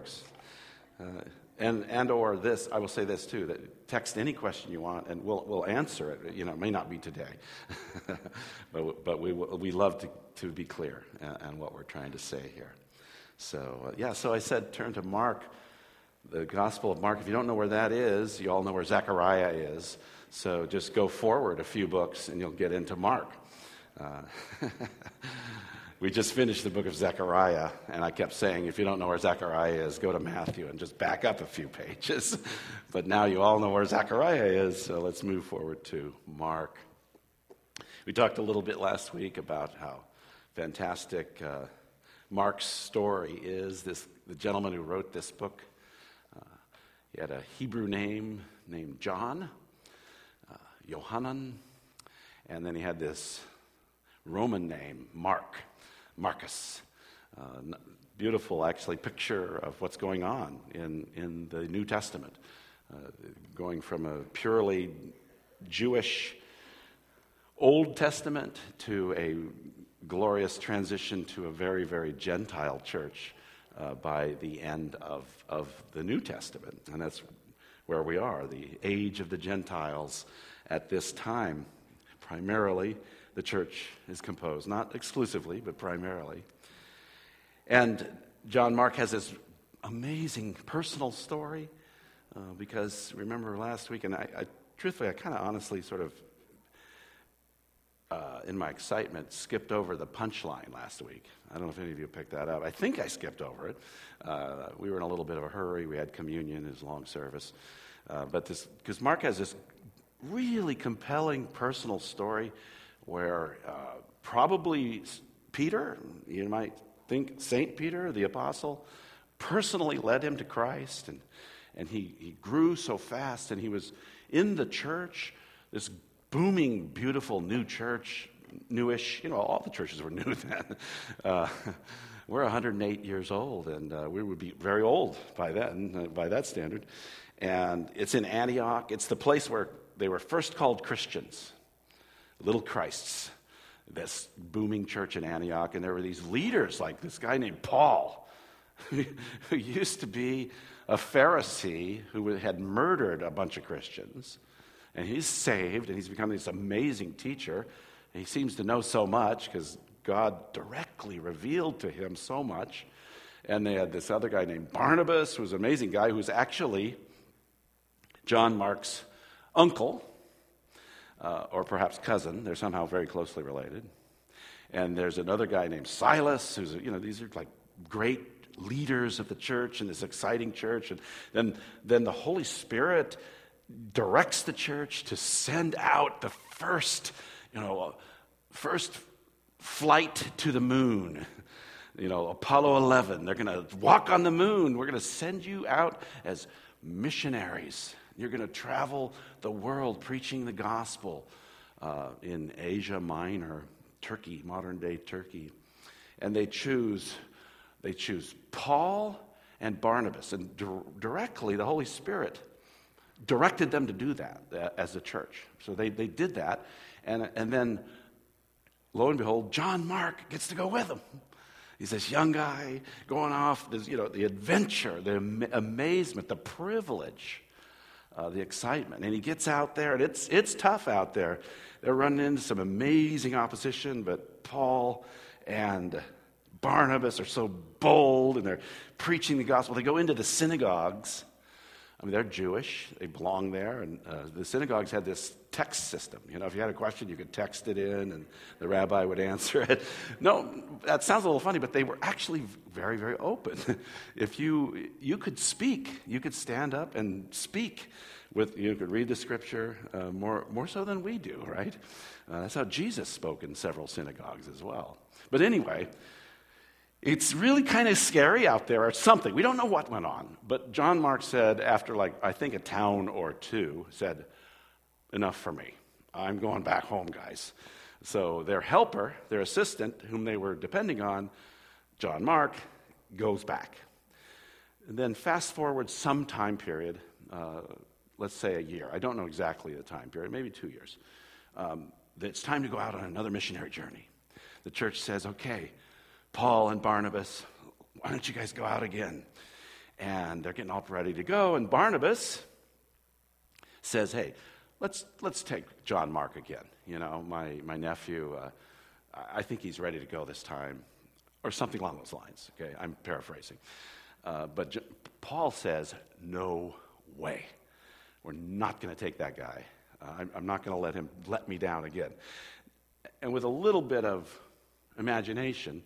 works. Uh, and, and or this, I will say this too, that text any question you want and we'll, we'll answer it. You know, it may not be today, but, but we, we love to, to be clear and what we're trying to say here. So, uh, yeah, so I said turn to Mark, the Gospel of Mark. If you don't know where that is, you all know where Zechariah is. So just go forward a few books and you'll get into Mark. Uh, we just finished the book of Zechariah, and I kept saying, if you don't know where Zechariah is, go to Matthew and just back up a few pages. but now you all know where Zechariah is, so let's move forward to Mark. We talked a little bit last week about how fantastic uh, Mark's story is. This, the gentleman who wrote this book, uh, he had a Hebrew name named John, uh, Yohanan, and then he had this Roman name, Mark. Marcus. Uh, beautiful, actually, picture of what's going on in, in the New Testament, uh, going from a purely Jewish Old Testament to a glorious transition to a very, very Gentile church uh, by the end of, of the New Testament. And that's where we are, the age of the Gentiles at this time, primarily the church is composed, not exclusively, but primarily. And John Mark has this amazing personal story uh, because remember last week, and I, I truthfully, I kind of honestly sort of, uh, in my excitement, skipped over the punchline last week. I don't know if any of you picked that up. I think I skipped over it. Uh, we were in a little bit of a hurry. We had communion, his long service. Uh, but this, because Mark has this really compelling personal story where uh, probably Peter, you might think St. Peter, the apostle, personally led him to Christ. And, and he, he grew so fast, and he was in the church, this booming, beautiful new church, newish. You know, all the churches were new then. Uh, we're 108 years old, and uh, we would be very old by then, uh, by that standard. And it's in Antioch. It's the place where they were first called Christians little Christs, this booming church in Antioch, and there were these leaders like this guy named Paul, who used to be a Pharisee who had murdered a bunch of Christians. And he's saved, and he's become this amazing teacher. He seems to know so much because God directly revealed to him so much. And they had this other guy named Barnabas, who was an amazing guy, who's actually John Mark's uncle uh, or perhaps cousin. They're somehow very closely related. And there's another guy named Silas, who's, you know, these are like great leaders of the church in this exciting church. And then, then the Holy Spirit directs the church to send out the first, you know, first flight to the moon. You know, Apollo 11, they're going to walk on the moon. We're going to send you out as missionaries. You're going to travel the world preaching the gospel uh, in Asia Minor, Turkey, modern day Turkey. And they choose, they choose Paul and Barnabas. And di- directly, the Holy Spirit directed them to do that uh, as a church. So they, they did that. And, and then, lo and behold, John Mark gets to go with them. He's this young guy going off, this, you know, the adventure, the am- amazement, the privilege uh, the excitement. And he gets out there, and it's, it's tough out there. They're running into some amazing opposition, but Paul and Barnabas are so bold and they're preaching the gospel. They go into the synagogues. I mean, they're Jewish, they belong there, and uh, the synagogues had this text system. You know, if you had a question, you could text it in, and the rabbi would answer it. No, that sounds a little funny, but they were actually very, very open. if you you could speak, you could stand up and speak with you could read the scripture uh, more more so than we do, right? Uh, that's how Jesus spoke in several synagogues as well. But anyway, it's really kind of scary out there or something. We don't know what went on. But John Mark said, after like, I think a town or two, said, Enough for me. I'm going back home, guys. So their helper, their assistant, whom they were depending on, John Mark, goes back. And then fast forward some time period, uh, let's say a year. I don't know exactly the time period, maybe two years. Um, it's time to go out on another missionary journey. The church says, okay, Paul and Barnabas, why don't you guys go out again? and they're getting all ready to go. And Barnabas says, Hey, let's, let's take John Mark again. You know, my, my nephew, uh, I think he's ready to go this time, or something along those lines. Okay, I'm paraphrasing. Uh, but J- Paul says, No way. We're not going to take that guy. Uh, I'm, I'm not going to let him let me down again. And with a little bit of imagination,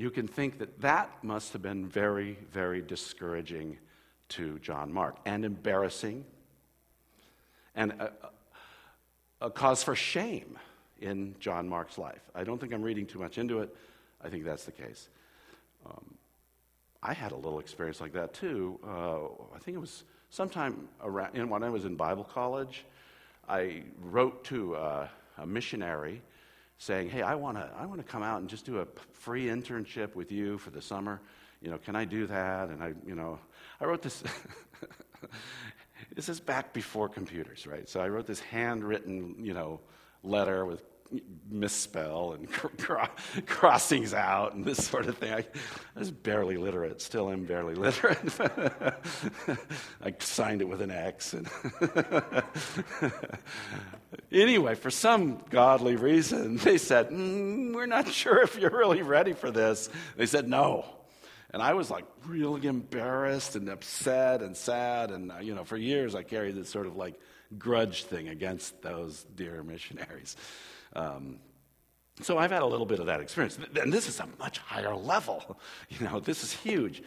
you can think that that must have been very, very discouraging to John Mark and embarrassing and a, a, cause for shame in John Mark's life. I don't think I'm reading too much into it. I think that's the case. Um, I had a little experience like that too. Uh, I think it was sometime around when I was in Bible college. I wrote to uh, a missionary saying, "Hey, I want to I want to come out and just do a free internship with you for the summer. You know, can I do that?" And I, you know, I wrote this. this is back before computers, right? So I wrote this handwritten, you know, letter with misspell and crossings out and this sort of thing. I, I, was barely literate, still am barely literate. I signed it with an X. And anyway, for some godly reason, they said, mm, We're not sure if you're really ready for this. They said, No. And I was like really embarrassed and upset and sad. And, uh, you know, for years I carried this sort of like grudge thing against those dear missionaries. Um, so I've had a little bit of that experience. And this is a much higher level. You know, this is huge.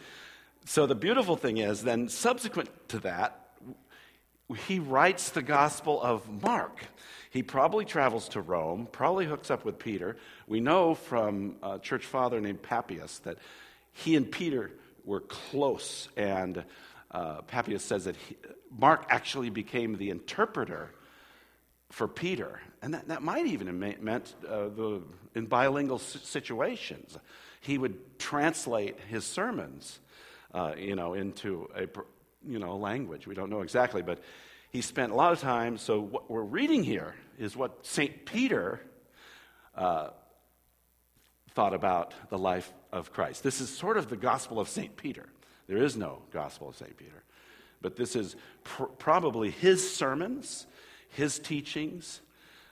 So the beautiful thing is, then subsequent to that, he writes the Gospel of Mark. He probably travels to Rome, probably hooks up with Peter. We know from a church father named Papias that he and Peter were close, and uh, Papias says that he, Mark actually became the interpreter for Peter. And that, that might even have meant uh, the, in bilingual situations. He would translate his sermons, uh, you know, into a, you know, language. We don't know exactly, but he spent a lot of time. So what we're reading here is what St. Peter uh, thought about the life of Christ. This is sort of the gospel of St. Peter. There is no gospel of St. Peter. But this is pr- probably his sermons his teachings,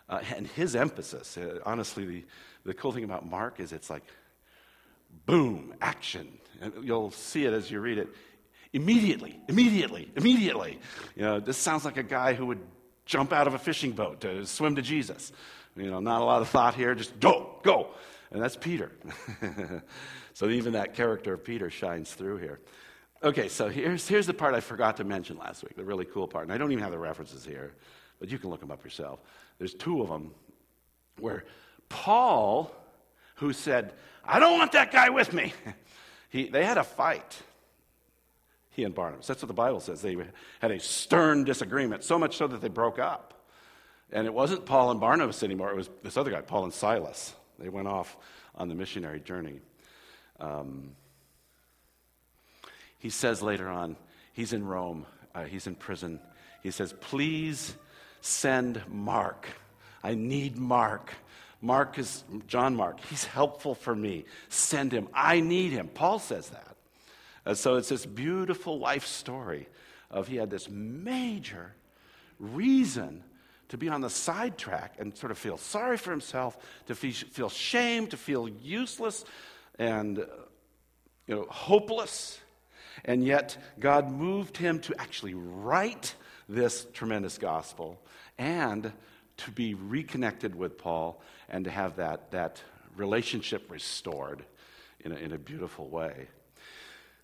uh, and his emphasis. Uh, honestly, the, the cool thing about Mark is it's like boom, action. And you'll see it as you read it. Immediately, immediately, immediately. You know, this sounds like a guy who would jump out of a fishing boat to swim to Jesus. You know, not a lot of thought here, just go, go. And that's Peter. so even that character of Peter shines through here. Okay, so here's, here's the part I forgot to mention last week, the really cool part. And I don't even have the references here but you can look them up yourself. There's two of them where Paul, who said, I don't want that guy with me, he, they had a fight. He and Barnabas. That's what the Bible says. They had a stern disagreement, so much so that they broke up. And it wasn't Paul and Barnabas anymore, it was this other guy, Paul and Silas. They went off on the missionary journey. Um, he says later on, he's in Rome, uh, he's in prison. He says, Please send Mark. I need Mark. Mark is John Mark. He's helpful for me. Send him. I need him. Paul says that. And so it's this beautiful life story of he had this major reason to be on the sidetrack and sort of feel sorry for himself, to feel shame, to feel useless and uh, you know, hopeless. And yet God moved him to actually write this tremendous gospel and to be reconnected with Paul and to have that, that relationship restored in a, in a beautiful way.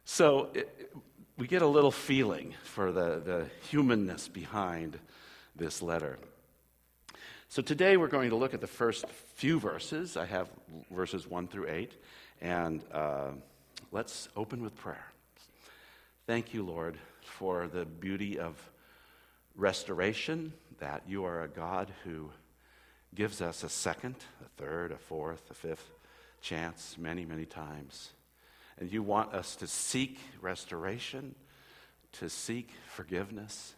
So it, we get a little feeling for the, the humanness behind this letter. So today we're going to look at the first few verses. I have verses 1 through 8. And uh, let's open with prayer. Thank you, Lord, for the beauty of restoration, that you are a God who gives us a second, a third, a fourth, a fifth chance many, many times. And you want us to seek restoration, to seek forgiveness,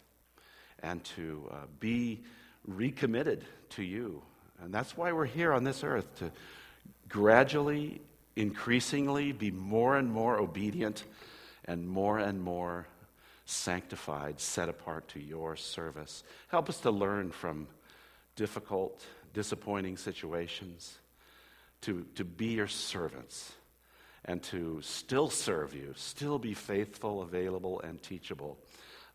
and to uh, be recommitted to you. And that's why we're here on this earth to gradually, increasingly be more and more obedient and more and more sanctified, set apart to your service. Help us to learn from difficult, disappointing situations, to, to be your servants, and to still serve you, still be faithful, available, and teachable,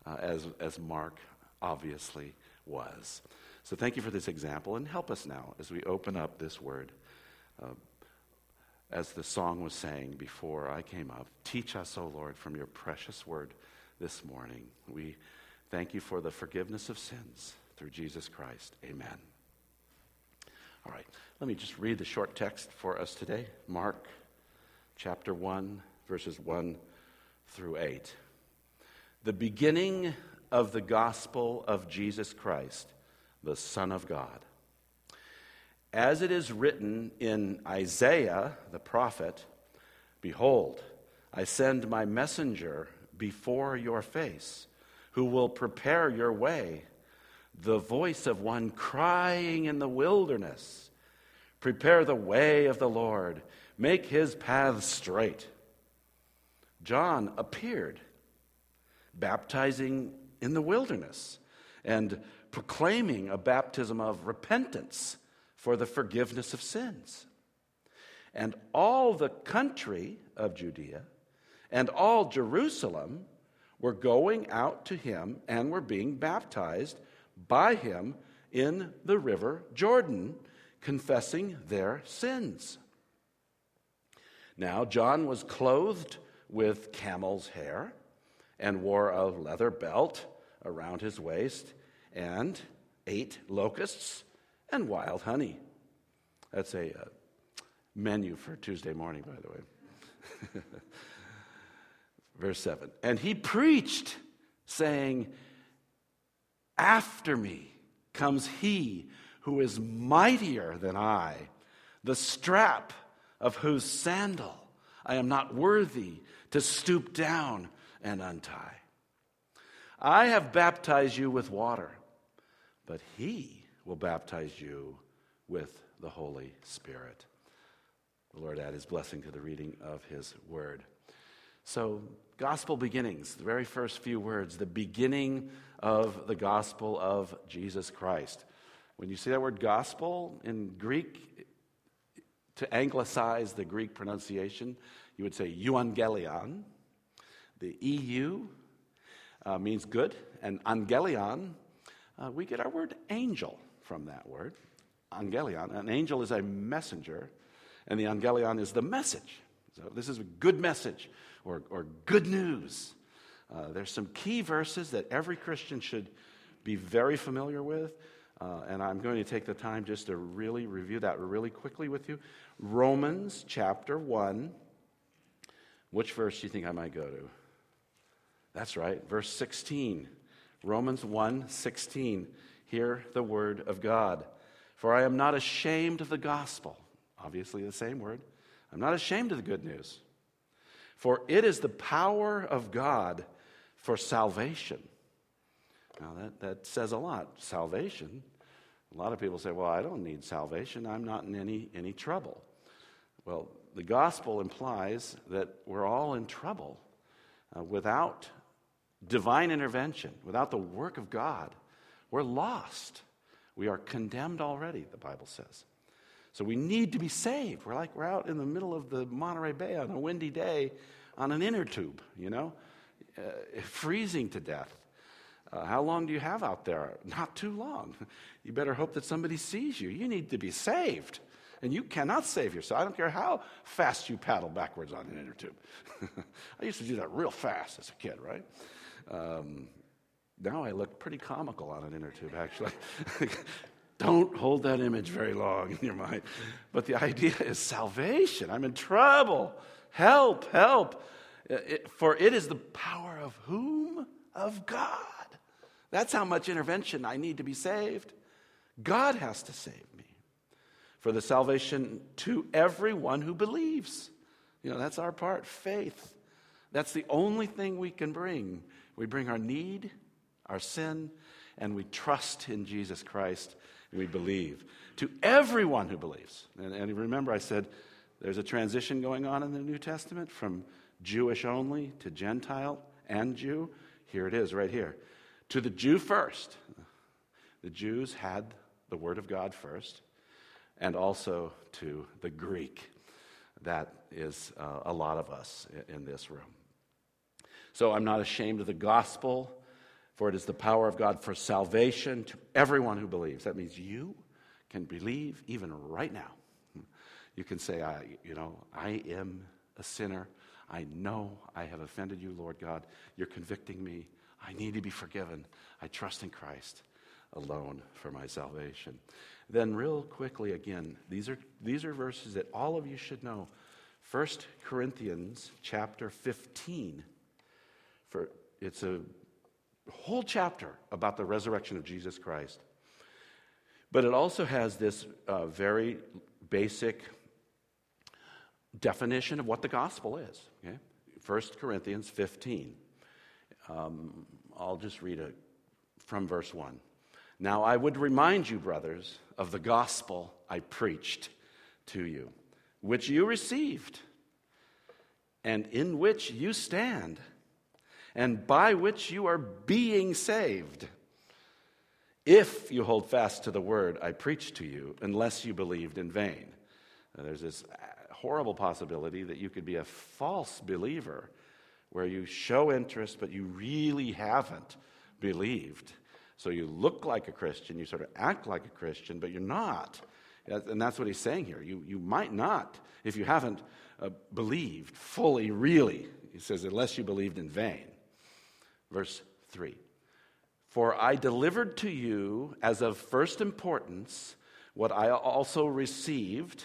uh, as, as Mark obviously was. So thank you for this example, and help us now as we open up this word. Uh, as the song was saying before I came up, teach us, O Lord, from your precious word this morning. We thank you for the forgiveness of sins through Jesus Christ. Amen. All right, let me just read the short text for us today Mark chapter 1, verses 1 through 8. The beginning of the gospel of Jesus Christ, the Son of God. As it is written in Isaiah the prophet, Behold, I send my messenger before your face, who will prepare your way. The voice of one crying in the wilderness, Prepare the way of the Lord, make his paths straight. John appeared, baptizing in the wilderness and proclaiming a baptism of repentance for the forgiveness of sins. And all the country of Judea and all Jerusalem were going out to him and were being baptized by him in the river Jordan, confessing their sins. Now, John was clothed with camel's hair and wore a leather belt around his waist and ate locusts and wild honey. That's a uh, menu for Tuesday morning, by the way. Verse 7 And he preached, saying, After me comes he who is mightier than I, the strap of whose sandal I am not worthy to stoop down and untie. I have baptized you with water, but he will baptize you with the Holy Spirit. The Lord add his blessing to the reading of his word. So, gospel beginnings, the very first few words, the beginning of the gospel of Jesus Christ. When you see that word gospel in Greek, to anglicize the Greek pronunciation, you would say euangelion. The EU uh, means good, and angelion, uh, we get our word angel from that word. Angelion. An angel is a messenger, and the angelion is the message. So this is a good message or, or good news. Uh, there's some key verses that every Christian should be very familiar with. Uh, and I'm going to take the time just to really review that really quickly with you. Romans chapter 1. Which verse do you think I might go to? That's right, verse 16. Romans 1 16. Hear the word of God. For I am not ashamed of the gospel. Obviously, the same word. I'm not ashamed of the good news. For it is the power of God for salvation. Now, that, that says a lot. Salvation. A lot of people say, well, I don't need salvation. I'm not in any, any trouble. Well, the gospel implies that we're all in trouble uh, without divine intervention, without the work of God. We're lost. We are condemned already, the Bible says. So we need to be saved. We're like we're out in the middle of the Monterey Bay on a windy day on an inner tube, you know, uh, freezing to death. Uh, how long do you have out there? Not too long. You better hope that somebody sees you. You need to be saved. And you cannot save yourself. I don't care how fast you paddle backwards on an inner tube. I used to do that real fast as a kid, right? Um, now I look pretty comical on an inner tube, actually. Don't hold that image very long in your mind. But the idea is salvation. I'm in trouble. Help, help. Uh, it, for it is the power of whom? Of God. That's how much intervention I need to be saved. God has to save me. For the salvation to everyone who believes. You know, that's our part faith. That's the only thing we can bring. We bring our need, our sin, and we trust in Jesus Christ and we believe. To everyone who believes. And, and remember, I said there's a transition going on in the New Testament from Jewish only, to Gentile and Jew. Here it is, right here. To the Jew first. The Jews had the Word of God first, and also to the Greek. That is uh, a lot of us in this room. So I'm not ashamed of the gospel, for it is the power of God for salvation to everyone who believes. That means you can believe even right now. You can say, I, you know, I am a sinner. I know I have offended you, Lord God. You're convicting me. I need to be forgiven. I trust in Christ alone for my salvation. Then, real quickly, again, these are, these are verses that all of you should know. 1 Corinthians chapter 15. For it's a whole chapter about the resurrection of Jesus Christ. But it also has this uh, very basic definition of what the gospel is. Okay? 1 Corinthians 15. Um, I'll just read it from verse 1. Now I would remind you, brothers, of the gospel I preached to you, which you received, and in which you stand, and by which you are being saved, if you hold fast to the word I preached to you, unless you believed in vain. Now, there's this horrible possibility that you could be a false believer where you show interest, but you really haven't believed. So you look like a Christian, you sort of act like a Christian, but you're not. And that's what he's saying here. You, you might not, if you haven't uh, believed fully, really. He says, unless you believed in vain. Verse 3 For I delivered to you as of first importance what I also received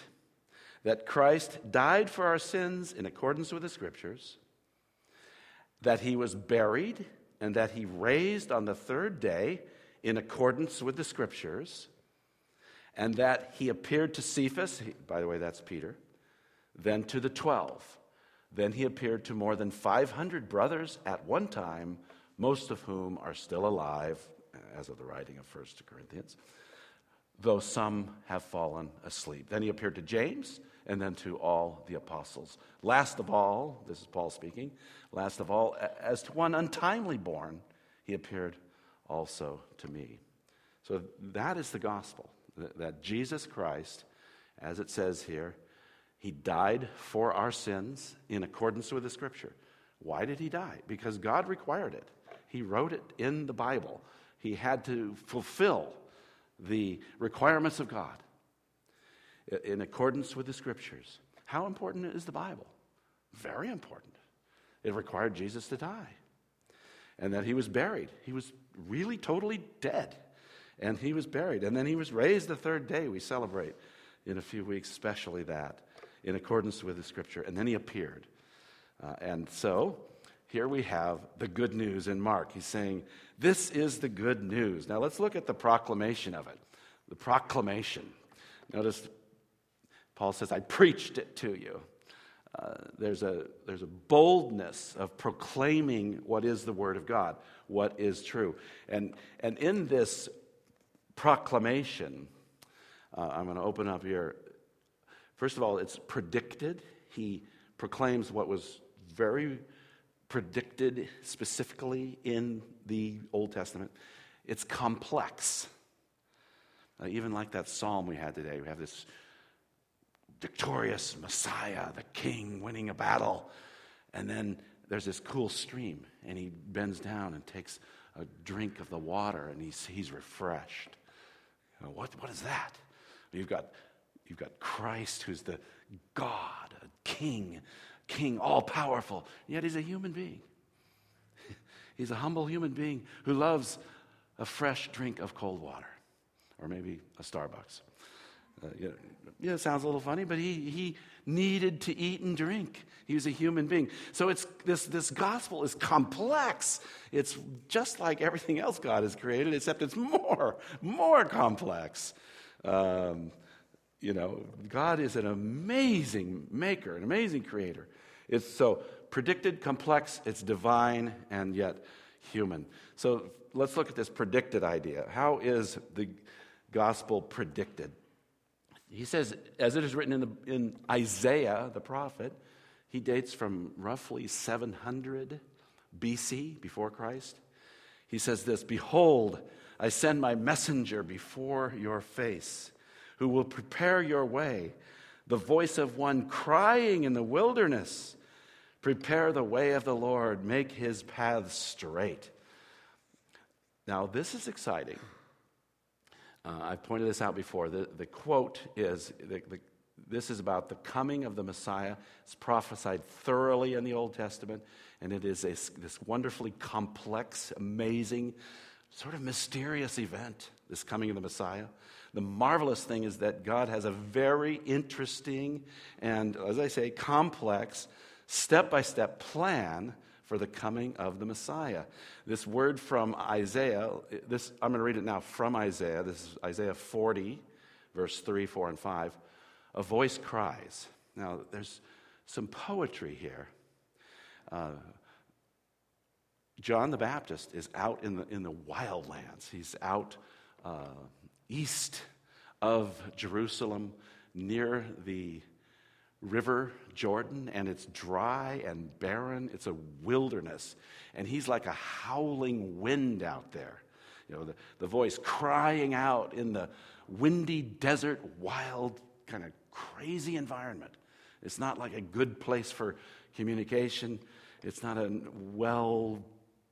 that Christ died for our sins in accordance with the Scriptures, that he was buried, and that he raised on the third day in accordance with the Scriptures, and that he appeared to Cephas, by the way, that's Peter, then to the twelve. Then he appeared to more than 500 brothers at one time, most of whom are still alive, as of the writing of 1 Corinthians, though some have fallen asleep. Then he appeared to James and then to all the apostles. Last of all, this is Paul speaking, last of all, as to one untimely born, he appeared also to me. So that is the gospel that Jesus Christ, as it says here, he died for our sins in accordance with the scripture. Why did he die? Because God required it. He wrote it in the Bible. He had to fulfill the requirements of God in accordance with the scriptures. How important is the Bible? Very important. It required Jesus to die and that he was buried. He was really totally dead and he was buried. And then he was raised the third day. We celebrate in a few weeks, especially that, in accordance with the scripture. And then he appeared. Uh, and so here we have the good news in Mark. He's saying, This is the good news. Now let's look at the proclamation of it. The proclamation. Notice Paul says, I preached it to you. Uh, there's, a, there's a boldness of proclaiming what is the Word of God, what is true. And, and in this proclamation, uh, I'm going to open up here. First of all, it's predicted. He proclaims what was very predicted specifically in the Old Testament. It's complex. Uh, even like that psalm we had today, we have this victorious Messiah, the king winning a battle. And then there's this cool stream, and he bends down and takes a drink of the water, and he's, he's refreshed. You know, what, what is that? You've got, you've got Christ, who's the God, a king, king, all powerful, yet he's a human being. he's a humble human being who loves a fresh drink of cold water, or maybe a Starbucks. Uh, know, yeah, it sounds a little funny, but he, he needed to eat and drink. He was a human being. So it's, this, this gospel is complex. It's just like everything else God has created, except it's more, more complex. Um, you know, God is an amazing maker, an amazing creator. It's so predicted, complex, it's divine, and yet human. So let's look at this predicted idea. How is the gospel predicted? He says, as it is written in, the, in Isaiah, the prophet, He dates from roughly 700 BC, before Christ. He says this Behold, I send my messenger before your face, who will prepare your way, the voice of one crying in the wilderness. Prepare the way of the Lord, make his paths straight. Now, this is exciting. Uh, I've pointed this out before. The, the quote is the, the, this is about the coming of the Messiah. It's prophesied thoroughly in the Old Testament, and it is a, this wonderfully complex, amazing, sort of mysterious event, this coming of the Messiah. The marvelous thing is that God has a very interesting and, as I say, complex, step by step plan for the coming of the Messiah. This word from Isaiah, this, I'm going to read it now from Isaiah. This is Isaiah 40, verse 3, 4, and 5. A voice cries. Now, there's some poetry here. Uh, John the Baptist is out in the, in the wildlands. He's out uh, east of Jerusalem near the river Jordan, and it's dry and barren. It's a wilderness. And he's like a howling wind out there. You know, the, the voice crying out in the windy desert, wild, kind of crazy environment. It's not like a good place for communication. It's not a well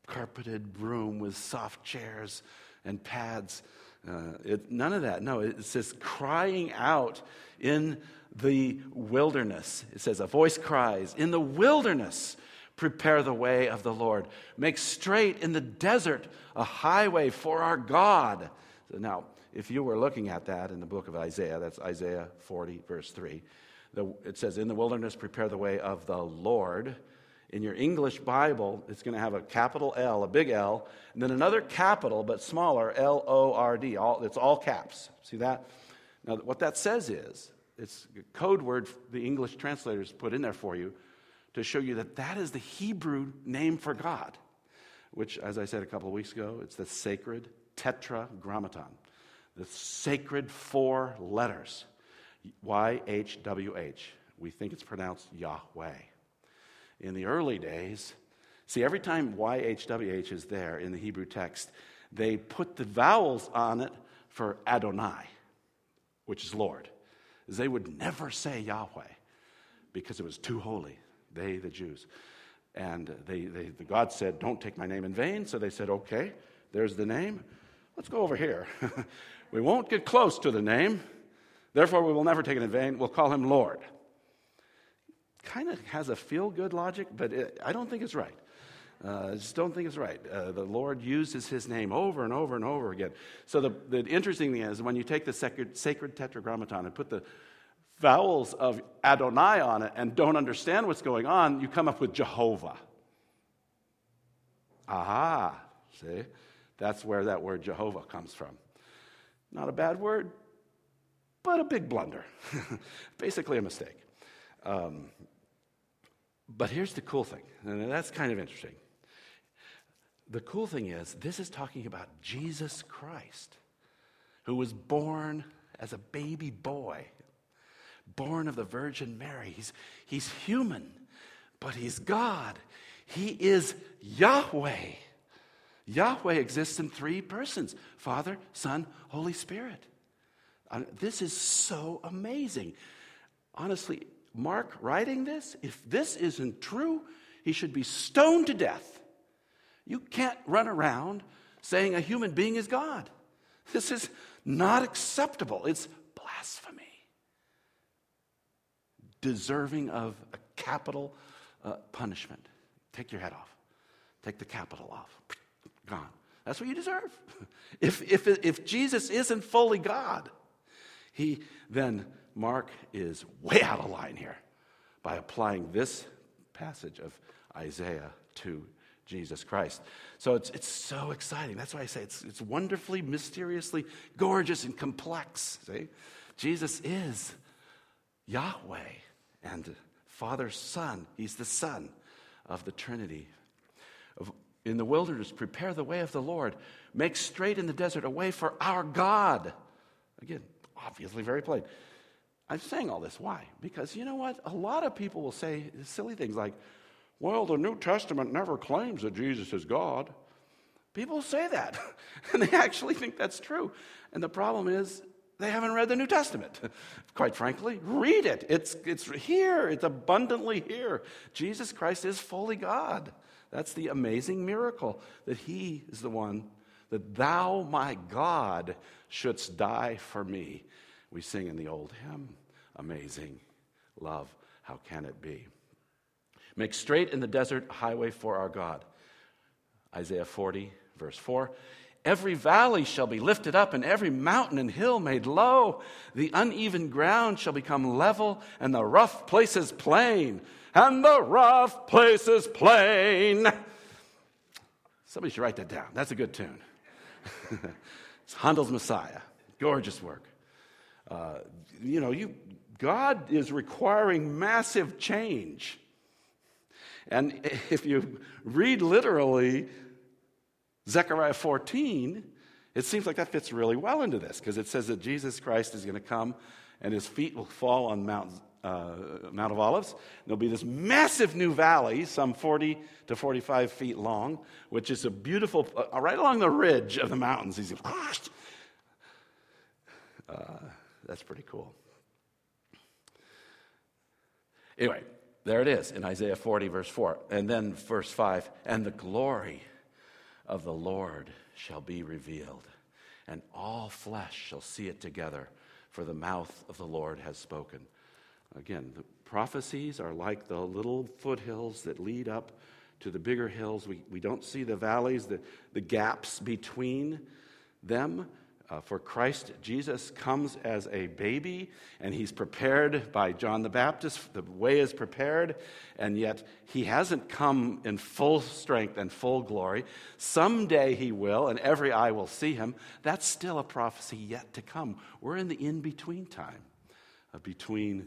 carpeted room with soft chairs and pads. Uh, it, none of that. No, it says crying out in the wilderness. It says, A voice cries, In the wilderness, prepare the way of the Lord. Make straight in the desert a highway for our God. So now, if you were looking at that in the book of Isaiah, that's Isaiah 40, verse 3, the, it says, In the wilderness, prepare the way of the Lord. In your English Bible, it's going to have a capital L, a big L, and then another capital but smaller L O R D. All, it's all caps. See that? Now, what that says is it's a code word the English translators put in there for you to show you that that is the Hebrew name for God, which, as I said a couple of weeks ago, it's the sacred tetragrammaton, the sacred four letters Y H W H. We think it's pronounced Yahweh. In the early days, see, every time YHWH is there in the Hebrew text, they put the vowels on it for Adonai, which is Lord they would never say Yahweh because it was too holy, they, the Jews. And they, they, the God said, Don't take my name in vain. So they said, Okay, there's the name. Let's go over here. we won't get close to the name. Therefore, we will never take it in vain. We'll call him Lord. Kind of has a feel good logic, but it, I don't think it's right. Uh, I just don't think it's right. Uh, the Lord uses his name over and over and over again. So the, the interesting thing is when you take the sacred, sacred tetragrammaton and put the vowels of Adonai on it and don't understand what's going on, you come up with Jehovah. Aha, see? That's where that word Jehovah comes from. Not a bad word, but a big blunder. Basically, a mistake. Um, but here's the cool thing, and that's kind of interesting the cool thing is, this is talking about Jesus Christ, who was born as a baby boy, born of the Virgin Mary. He's, he's human, but he's God. He is Yahweh. Yahweh exists in three persons Father, Son, Holy Spirit. Uh, this is so amazing. Honestly, Mark writing this, if this isn't true, he should be stoned to death. You can't run around saying a human being is God. This is not acceptable. It's blasphemy. Deserving of a capital uh, punishment. Take your head off. Take the capital off. Gone. That's what you deserve. If, if, if Jesus isn't fully God, he then, Mark is way out of line here by applying this passage of Isaiah to Jesus Christ. So it's, it's so exciting. That's why I say it's, it's wonderfully, mysteriously gorgeous and complex. See? Jesus is Yahweh and Father, Son. He's the Son of the Trinity. In the wilderness, prepare the way of the Lord. Make straight in the desert a way for our God. Again, obviously very plain. I'm saying all this. Why? Because you know what? A lot of people will say silly things like, well, the New Testament never claims that Jesus is God. People say that, and they actually think that's true. And the problem is, they haven't read the New Testament. Quite frankly, read it. It's, it's here, it's abundantly here. Jesus Christ is fully God. That's the amazing miracle that He is the one that Thou, my God, shouldst die for me. We sing in the old hymn, Amazing Love, how can it be? Make straight in the desert a highway for our God. Isaiah 40, verse 4. Every valley shall be lifted up, and every mountain and hill made low. The uneven ground shall become level, and the rough places plain. And the rough places plain. Somebody should write that down. That's a good tune. it's Handel's Messiah. Gorgeous work. Uh, you know, you, God is requiring massive change. And if you read literally Zechariah 14, it seems like that fits really well into this because it says that Jesus Christ is going to come and his feet will fall on Mount, uh, Mount of Olives. There'll be this massive new valley, some 40 to 45 feet long, which is a beautiful, uh, right along the ridge of the mountains. He's uh, that's pretty cool. Anyway, there it is in Isaiah 40, verse 4. And then verse 5 and the glory of the Lord shall be revealed, and all flesh shall see it together, for the mouth of the Lord has spoken. Again, the prophecies are like the little foothills that lead up to the bigger hills. We, we don't see the valleys, the, the gaps between them, uh, for Christ, Jesus comes as a baby, and he's prepared by John the Baptist. The way is prepared, and yet he hasn't come in full strength and full glory. Someday he will, and every eye will see him. That's still a prophecy yet to come. We're in the in between time, uh, between,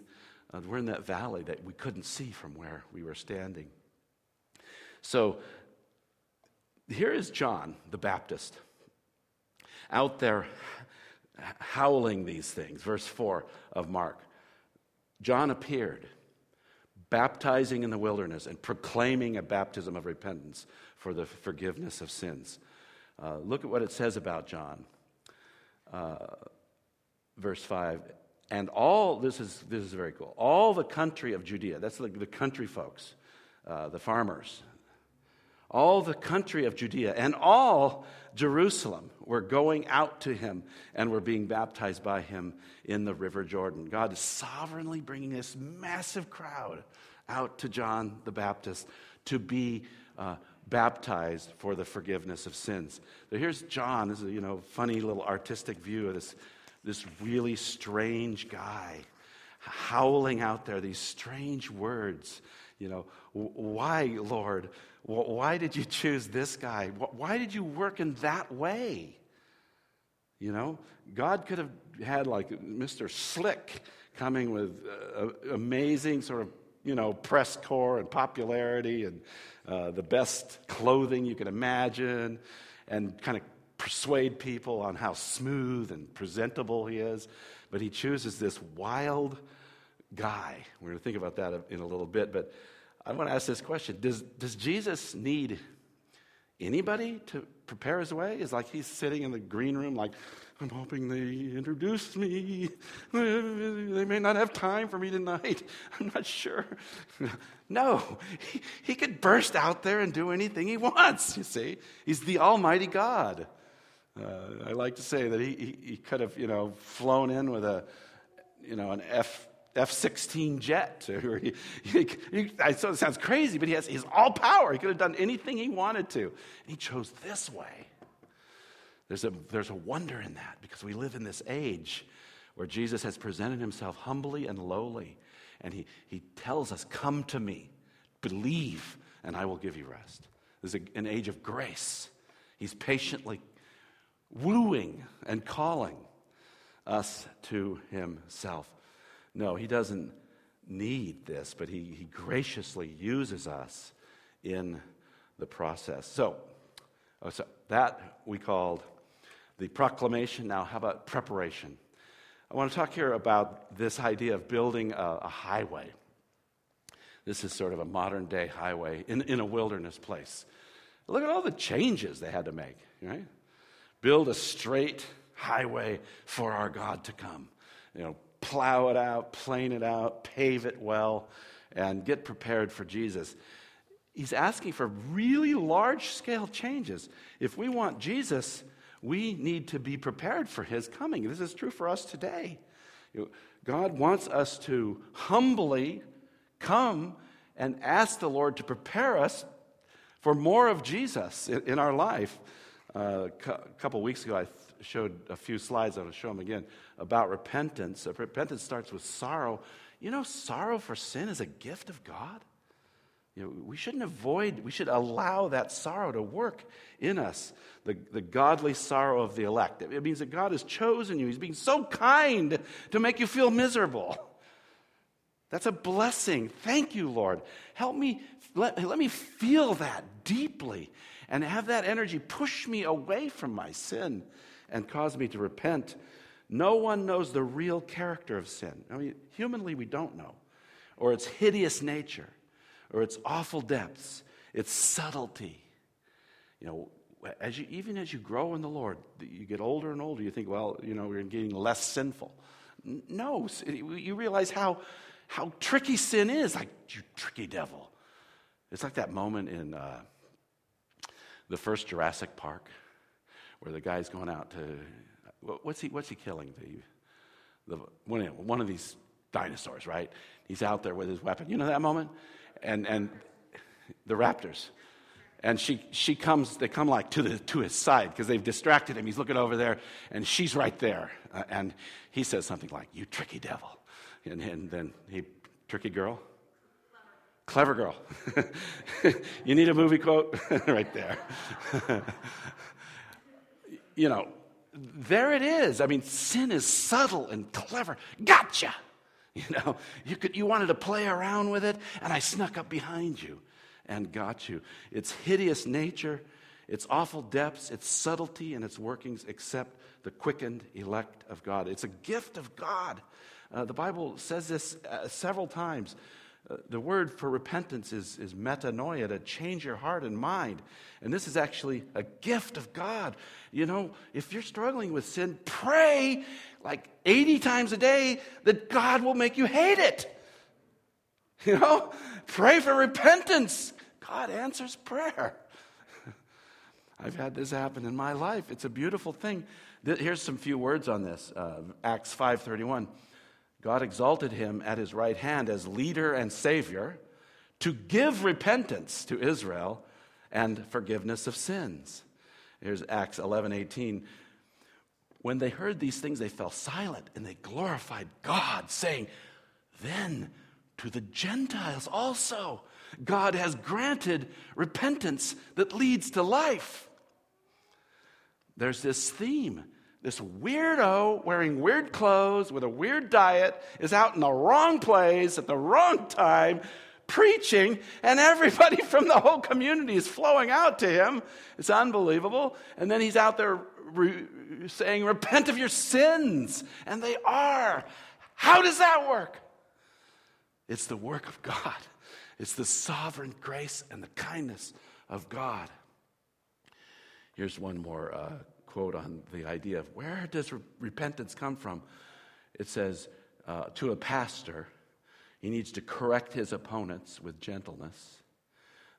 uh, we're in that valley that we couldn't see from where we were standing. So here is John the Baptist out there howling these things. Verse 4 of Mark John appeared, baptizing in the wilderness and proclaiming a baptism of repentance for the forgiveness of sins. Uh, look at what it says about John. Uh, verse 5 and all this is this is very cool all the country of judea that's the, the country folks uh, the farmers all the country of Judea and all Jerusalem were going out to him and were being baptized by him in the River Jordan. God is sovereignly bringing this massive crowd out to John the Baptist to be uh, baptized for the forgiveness of sins. So here's John. This is a you know funny little artistic view of this this really strange guy howling out there these strange words. You know, why, Lord? Why did you choose this guy? Why did you work in that way? You know, God could have had like Mr. Slick coming with uh, amazing sort of, you know, press corps and popularity and uh, the best clothing you can imagine and kind of persuade people on how smooth and presentable he is. But he chooses this wild guy. We're going to think about that in a little bit. But I want to ask this question Does, does Jesus need anybody to prepare his way? Is like he's sitting in the green room, like, I'm hoping they introduce me. They may not have time for me tonight. I'm not sure. No, he, he could burst out there and do anything he wants, you see. He's the Almighty God. Uh, I like to say that he, he, he could have, you know, flown in with a, you know, an F F 16 jet. He, he, he, I know it sounds crazy, but he has, he has all power. He could have done anything he wanted to. And he chose this way. There's a, there's a wonder in that because we live in this age where Jesus has presented himself humbly and lowly. And he, he tells us, Come to me, believe, and I will give you rest. There's a, an age of grace. He's patiently wooing and calling us to himself. No, he doesn't need this, but he, he graciously uses us in the process. So, oh, so that we called the proclamation. Now, how about preparation? I want to talk here about this idea of building a, a highway. This is sort of a modern day highway in, in a wilderness place. Look at all the changes they had to make, right? Build a straight highway for our God to come. You know, plow it out, plane it out, pave it well, and get prepared for Jesus. He's asking for really large scale changes. If we want Jesus, we need to be prepared for his coming. This is true for us today. God wants us to humbly come and ask the Lord to prepare us for more of Jesus in, our life. Uh, a couple weeks ago, I showed a few slides. I'm going to show them again about repentance. repentance starts with sorrow. You know, sorrow for sin is a gift of God. You know, we shouldn't avoid, we should allow that sorrow to work in us, the, the godly sorrow of the elect. It means that God has chosen you. He's being so kind to make you feel miserable. That's a blessing. Thank you, Lord. Help me, let, let me feel that deeply and have that energy push me away from my sin and cause me to repent. No one knows the real character of sin. I mean, humanly, we don't know, or its hideous nature, or its awful depths, its subtlety. You know, as you, even as you grow in the Lord, you get older and older, you think, well, you know, we're getting less sinful. No, you realize how, how tricky sin is. Like, you tricky devil. It's like that moment in uh, the first Jurassic Park where the guy's going out to what's he what's he killing the, the one, one of these dinosaurs right? He's out there with his weapon. You know that moment? And and the raptors. And she she comes they come like to the to his side because they've distracted him. He's looking over there and she's right there. Uh, and he says something like you tricky devil. And, and then he tricky girl clever girl you need a movie quote right there you know, there it is. I mean, sin is subtle and clever. Gotcha. You know, you, could, you wanted to play around with it, and I snuck up behind you and got you. Its hideous nature, its awful depths, its subtlety, and its workings, except the quickened elect of God. It's a gift of God. Uh, the Bible says this uh, several times. The word for repentance is, is metanoia, to change your heart and mind. And this is actually a gift of God. You know, if you're struggling with sin, pray like 80 times a day that God will make you hate it. You know, pray for repentance. God answers prayer. I've had this happen in my life. It's a beautiful thing. Here's some few words on this. Uh, Acts 5:31. God exalted him at his right hand as leader and savior to give repentance to Israel and forgiveness of sins. Here's Acts 11 18. When they heard these things, they fell silent and they glorified God, saying, Then to the Gentiles also, God has granted repentance that leads to life. There's this theme this weirdo wearing weird clothes with a weird diet is out in the wrong place at the wrong time preaching, and everybody from the whole community is flowing out to him. It's unbelievable. And then he's out there re- saying, Repent of your sins. And they are. How does that work? It's the work of God, it's the sovereign grace and the kindness of God. Here's one more uh, quote on the idea of where does re- repentance come from? It says, uh, to a pastor, he needs to correct his opponents with gentleness,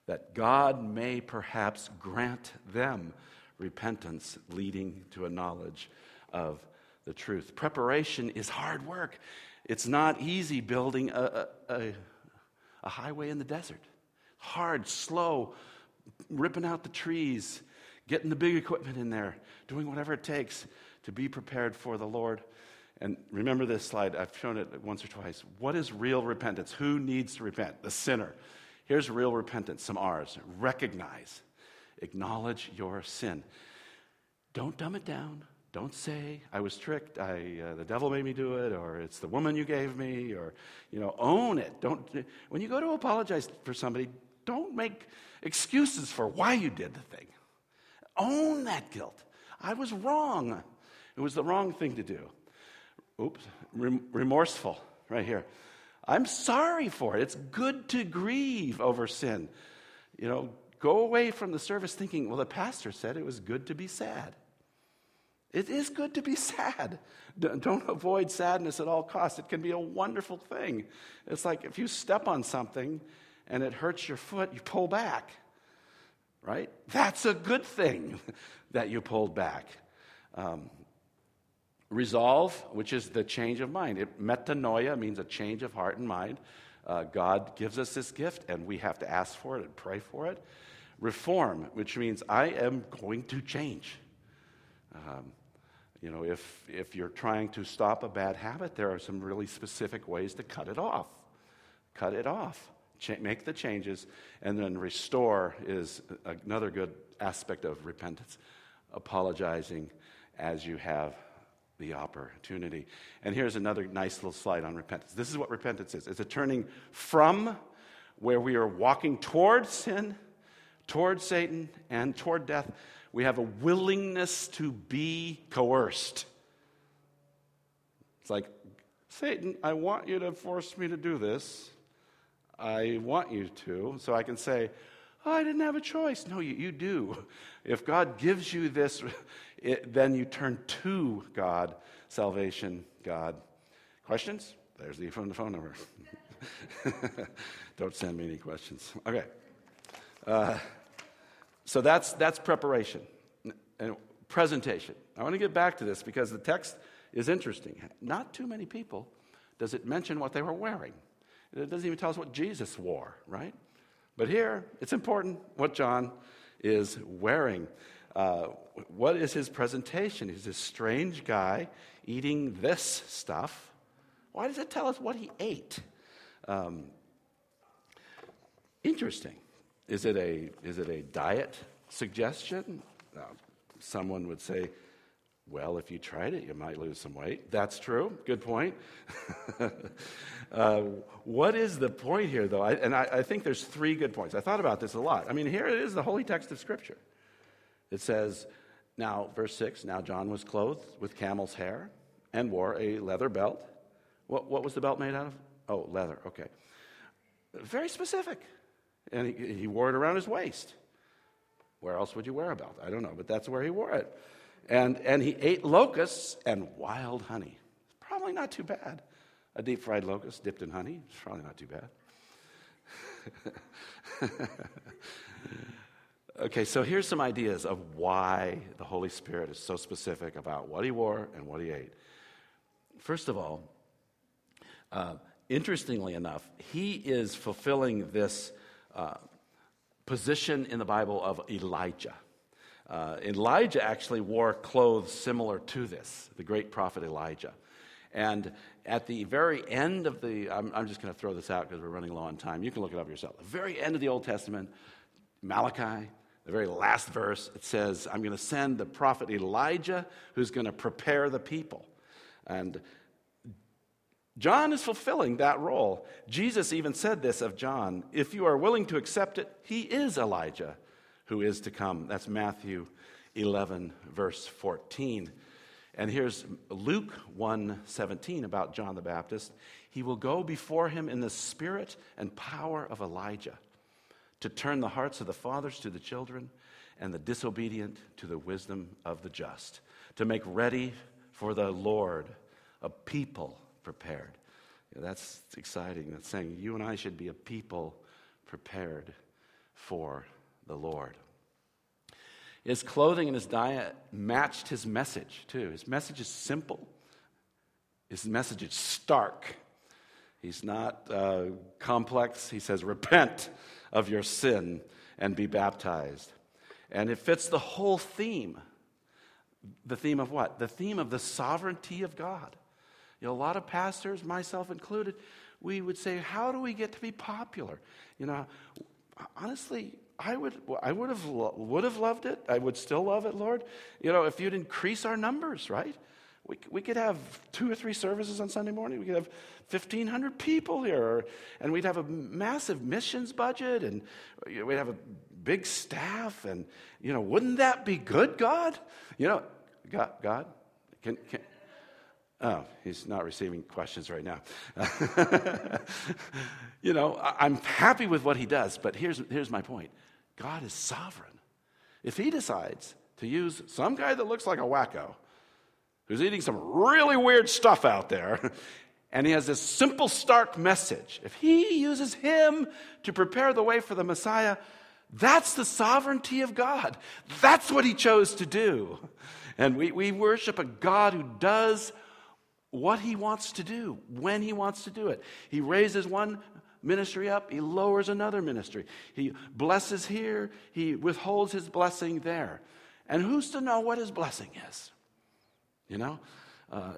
that God may perhaps grant them repentance leading to a knowledge of the truth. Preparation is hard work. It's not easy building a, a, a highway in the desert. Hard, slow, ripping out the trees, getting the big equipment in there, doing whatever it takes to be prepared for the Lord. And remember this slide, I've shown it once or twice. What is real repentance? Who needs to repent? The sinner. Here's real repentance, some R's. Recognize, acknowledge your sin. Don't dumb it down. Don't say, I was tricked, I, uh, the devil made me do it, or it's the woman you gave me, or, you know, own it. Don't, when you go to apologize for somebody, don't make excuses for why you did the thing. Own that guilt. I was wrong. It was the wrong thing to do. oops, remorseful, right here. I'm sorry for it. It's good to grieve over sin. You know, go away from the service thinking, well, the pastor said it was good to be sad. It is good to be sad. Don't avoid sadness at all costs. It can be a wonderful thing. It's like if you step on something and it hurts your foot, you pull back, right? That's a good thing that you pulled back. Um, resolve, which is the change of mind. It, metanoia means a change of heart and mind. Uh, God gives us this gift, and we have to ask for it and pray for it. Reform, which means I am going to change. Um, you know, if, if you're trying to stop a bad habit, there are some really specific ways to cut it off. Cut it off. Ch- make the changes, and then restore is another good aspect of repentance. Apologizing as you have the opportunity. And here's another nice little slide on repentance. This is what repentance is it's a turning from where we are walking towards sin, toward Satan, and toward death. We have a willingness to be coerced. It's like, Satan, I want you to force me to do this. I want you to. So I can say, oh, I didn't have a choice. No, you, you do. If God gives you this it, then you turn to God, salvation, God. Questions? There's the phone, the phone number. Don't send me any questions. Okay. Uh, so that's, that's preparation and presentation. I want to get back to this because the text is interesting. Not too many people does it mention what they were wearing. It doesn't even tell us what Jesus wore, right? But here, it's important what John is wearing. Uh, what is his presentation? He's this strange guy eating this stuff. Why does it tell us what he ate? Um, interesting. Is it a, is it a diet suggestion? Uh, someone would say, well, if you tried it, you might lose some weight. That's true. Good point. uh, what is the point here, though? I, and I, I think there's three good points. I thought about this a lot. I mean, here it is the holy text of Scripture. It says, now, verse 6 Now John was clothed with camel's hair and wore a leather belt. What, what was the belt made out of? Oh, leather, okay. Very specific. And he, he wore it around his waist. Where else would you wear a belt? I don't know, but that's where he wore it. And, and he ate locusts and wild honey. Probably not too bad. A deep fried locust dipped in honey, it's probably not too bad. Okay, so here's some ideas of why the Holy Spirit is so specific about what he wore and what he ate. First of all, uh, interestingly enough, he is fulfilling this uh, position in the Bible of Elijah. Uh, Elijah actually wore clothes similar to this, the great prophet Elijah. And at the very end of the, I'm, I'm just going to throw this out because we're running low on time. You can look it up yourself. The very end of the Old Testament, Malachi, the very last verse, it says, I'm going to send the prophet Elijah who's going to prepare the people. And John is fulfilling that role. Jesus even said this of John if you are willing to accept it, he is Elijah who is to come. That's Matthew 11, verse 14. And here's Luke 1:17 about John the Baptist. He will go before him in the spirit and power of Elijah to turn the hearts of the fathers to the children and the disobedient to the wisdom of the just, to make ready for the Lord a people prepared. That's exciting. That's saying you and I should be a people prepared for the Lord. His clothing and his diet matched his message, too. His message is simple, his message is stark. He's not uh, complex. He says, Repent of your sin and be baptized. And it fits the whole theme. The theme of what? The theme of the sovereignty of God. You know, a lot of pastors, myself included, we would say, How do we get to be popular? You know, honestly, I would, I would have, would have loved it. I would still love it, Lord. You know, if you'd increase our numbers, right? We, we could have two or three services on Sunday morning. We could have 1,500 people here. And we'd have a massive missions budget and we'd have a big staff. And, you know, wouldn't that be good, God? You know, God, God can, can Oh, he's not receiving questions right now. you know, I'm happy with what he does, but here's, here's my point God is sovereign. If he decides to use some guy that looks like a wacko, who's eating some really weird stuff out there, and he has this simple, stark message, if he uses him to prepare the way for the Messiah, that's the sovereignty of God. That's what he chose to do. And we, we worship a God who does what he wants to do, when he wants to do it. He raises one ministry up, he lowers another ministry. He blesses here, he withholds his blessing there. And who's to know what his blessing is? You know? Uh,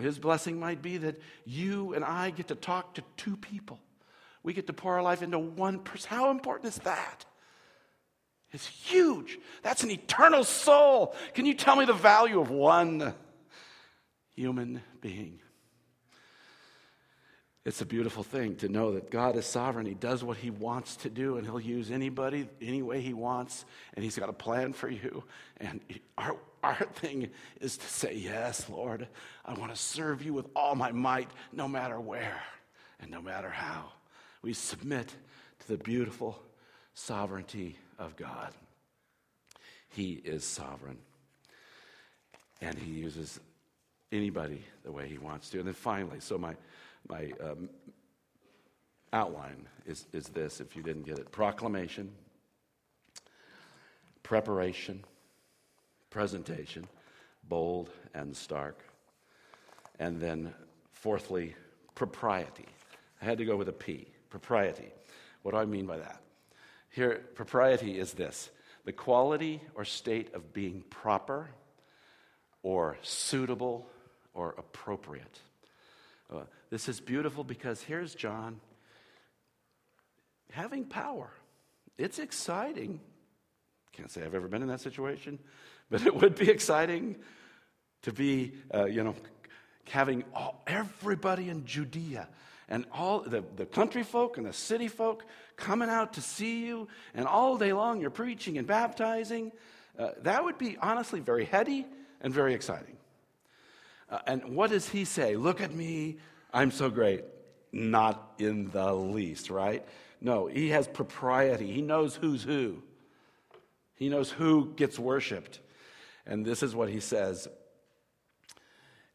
his blessing might be that you and I get to talk to two people. We get to pour our life into one person. How important is that? It's huge. That's an eternal soul. Can you tell me the value of one human being? It's a beautiful thing to know that God is sovereign. He does what He wants to do, and He'll use anybody any way He wants, and He's got a plan for you. And our, our thing is to say, Yes, Lord, I want to serve you with all my might, no matter where and no matter how. We submit to the beautiful sovereignty of God. He is sovereign, and He uses anybody the way He wants to. And then finally, so my my um, outline is, is this, if you didn't get it proclamation, preparation, presentation, bold and stark. And then, fourthly, propriety. I had to go with a P, propriety. What do I mean by that? Here, propriety is this the quality or state of being proper or suitable or appropriate. Uh, this is beautiful because here's John having power. It's exciting. Can't say I've ever been in that situation, but it would be exciting to be, uh, you know, having all, everybody in Judea and all the, the country folk and the city folk coming out to see you, and all day long you're preaching and baptizing. Uh, that would be honestly very heady and very exciting. Uh, and what does he say? Look at me, I'm so great. Not in the least, right? No, he has propriety. He knows who's who. He knows who gets worshiped. And this is what he says.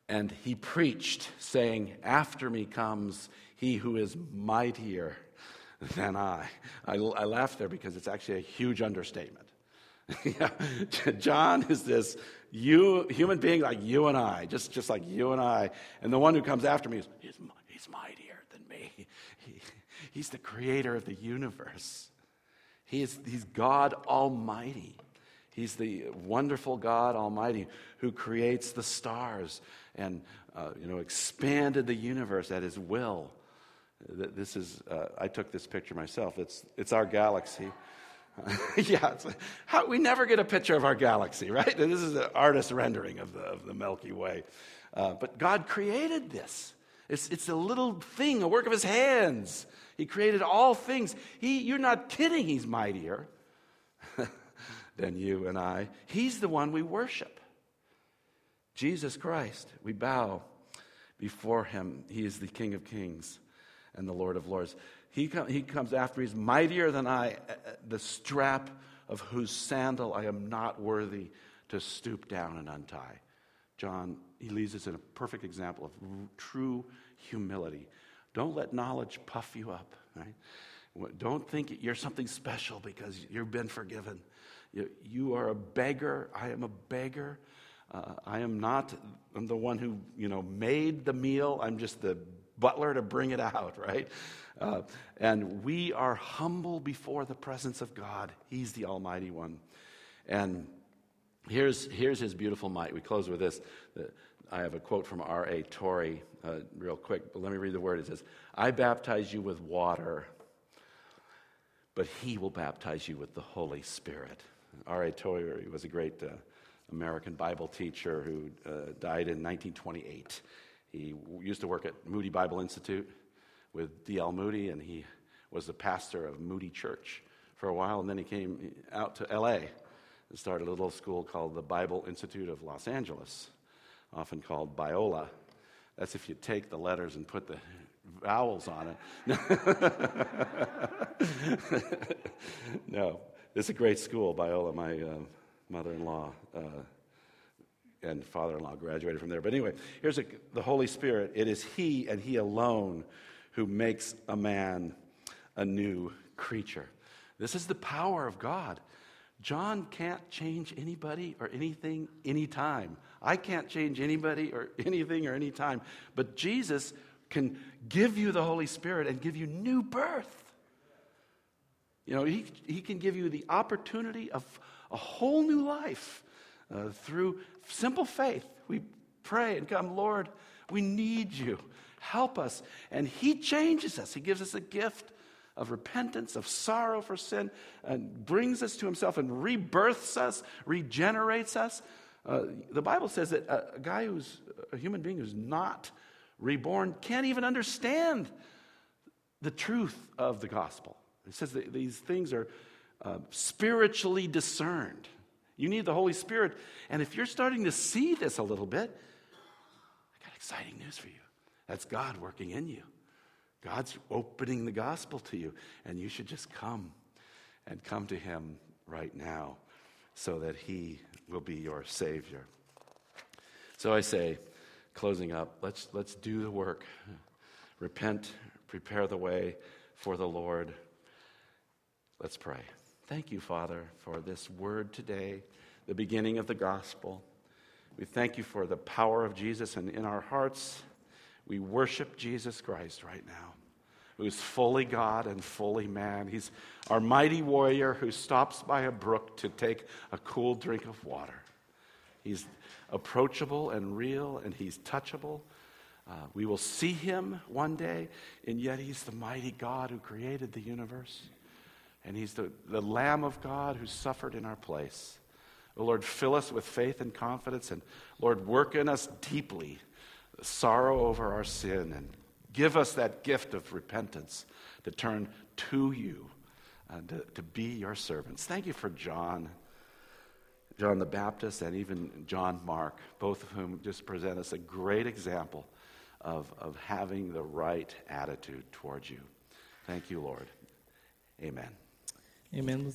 And he preached, saying, After me comes he who is mightier than I. I, I laugh there because it's actually a huge understatement. John is this you, human being like you and I, just, just like you and I. And the one who comes after me is, he's, he's mightier than me. He, he's the creator of the universe. He is, he's God Almighty. He's the wonderful God Almighty who creates the stars and uh, you know expanded the universe at His will. This is uh, I took this picture myself. It's it's our galaxy. yeah, how, we never get a picture of our galaxy, right? This is an artist's rendering of the, of the Milky Way. Uh, but God created this. It's, it's a little thing, a work of his hands. He created all things. He, you're not kidding, he's mightier than you and I. He's the one we worship. Jesus Christ, we bow before him. He is the King of kings and the Lord of lords. He, he comes after, he's mightier than I, uh, uh, the strap of whose sandal I am not worthy to stoop down and untie. John, he leaves us in a perfect example of r- true humility. Don't let knowledge puff you up, right? Don't think you're something special because you've been forgiven. You, you are a beggar. I am a beggar. Uh, I am not I'm the one who, you know, made the meal. I'm just the butler to bring it out, right? Uh, and we are humble before the presence of God. He's the Almighty One. And here's, here's his beautiful might. We close with this. I have a quote from R.A. Torrey, uh, real quick, but let me read the word. It says, I baptize you with water, but he will baptize you with the Holy Spirit. R.A. Torrey was a great uh, American Bible teacher who uh, died in 1928. He used to work at Moody Bible Institute with D.L. Moody, and he was the pastor of Moody Church for a while, and then he came out to L.A. and started a little school called the Bible Institute of Los Angeles, often called Biola. That's if you take the letters and put the vowels on it. no, it's a great school, Biola. My uh, mother in law uh, and father in law graduated from there. But anyway, here's a, the Holy Spirit. It is He and He alone who makes a man a new creature. This is the power of God. John can't change anybody or anything anytime. I can't change anybody or anything or anytime. But Jesus can give you the Holy Spirit and give you new birth. You know, he, he can give you the opportunity of a whole new life uh, through simple faith. We pray and come, Lord, we need you. Help us. And He changes us. He gives us a gift of repentance, of sorrow for sin, and brings us to Himself and rebirths us, regenerates us. Uh, the Bible says that a, a guy who's a human being who's not reborn can't even understand the truth of the gospel. It says that these things are uh, spiritually discerned. You need the Holy Spirit. And if you're starting to see this a little bit, I got exciting news for you. That's God working in you. God's opening the gospel to you, and you should just come and come to Him right now so that He will be your Savior. So I say, closing up, let's, let's do the work. Repent, prepare the way for the Lord. Let's pray. Thank you, Father, for this word today, the beginning of the gospel. We thank you for the power of Jesus, and in our hearts, we worship Jesus Christ right now, who's fully God and fully man. He's our mighty warrior who stops by a brook to take a cool drink of water. He's approachable and real, and he's touchable. Uh, we will see him one day, and yet he's the mighty God who created the universe. And he's the, the Lamb of God who suffered in our place. Oh, Lord, fill us with faith and confidence, and Lord, work in us deeply sorrow over our sin and give us that gift of repentance to turn to you and to, to be your servants. Thank you for John, John the Baptist, and even John Mark, both of whom just present us a great example of, of having the right attitude towards you. Thank you, Lord. Amen. Amen.